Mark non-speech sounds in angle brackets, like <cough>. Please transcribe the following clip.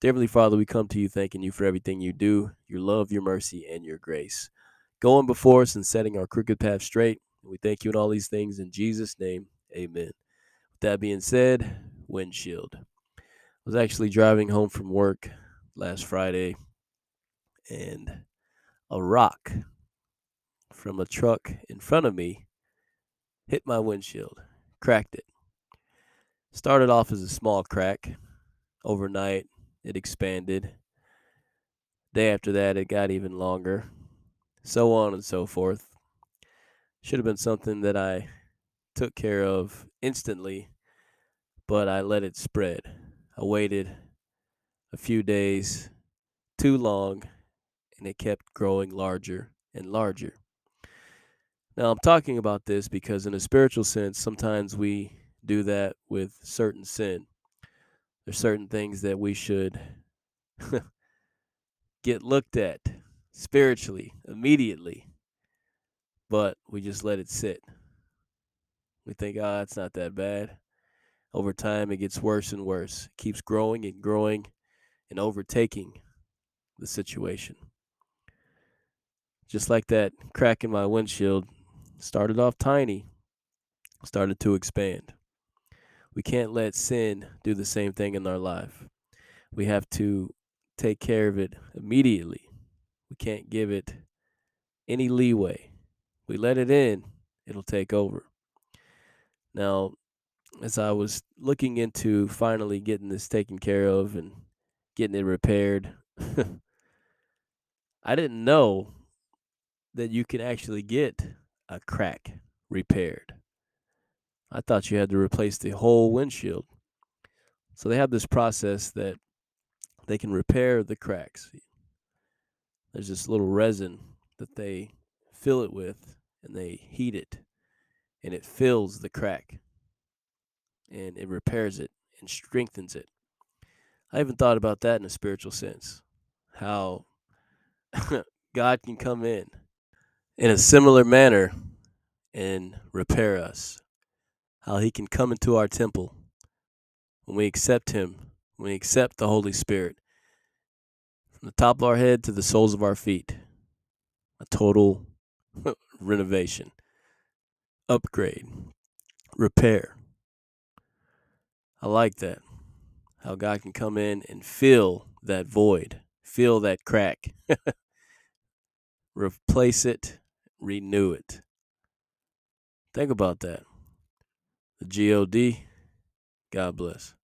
Heavenly Father, we come to you thanking you for everything you do, your love, your mercy, and your grace. Going before us and setting our crooked path straight. We thank you in all these things in Jesus' name. Amen. With that being said, windshield. I was actually driving home from work last Friday and a rock from a truck in front of me hit my windshield, cracked it. Started off as a small crack. Overnight, it expanded. Day after that, it got even longer. So on and so forth. Should have been something that I took care of instantly, but I let it spread. I waited a few days too long, and it kept growing larger and larger. Now, I'm talking about this because, in a spiritual sense, sometimes we do that with certain sin there's certain things that we should <laughs> get looked at spiritually immediately, but we just let it sit. We think, oh, it's not that bad. Over time, it gets worse and worse. It keeps growing and growing and overtaking the situation. Just like that crack in my windshield started off tiny, started to expand. We can't let sin do the same thing in our life. We have to take care of it immediately. We can't give it any leeway. We let it in, it'll take over. Now, as I was looking into finally getting this taken care of and getting it repaired, <laughs> I didn't know that you can actually get a crack repaired. I thought you had to replace the whole windshield. So they have this process that they can repair the cracks. There's this little resin that they fill it with and they heat it and it fills the crack and it repairs it and strengthens it. I haven't thought about that in a spiritual sense. How <laughs> God can come in in a similar manner and repair us how he can come into our temple when we accept him, when we accept the Holy Spirit, from the top of our head to the soles of our feet. A total <laughs> renovation, upgrade, repair. I like that. How God can come in and fill that void, fill that crack, <laughs> replace it, renew it. Think about that the G-O-D. God bless.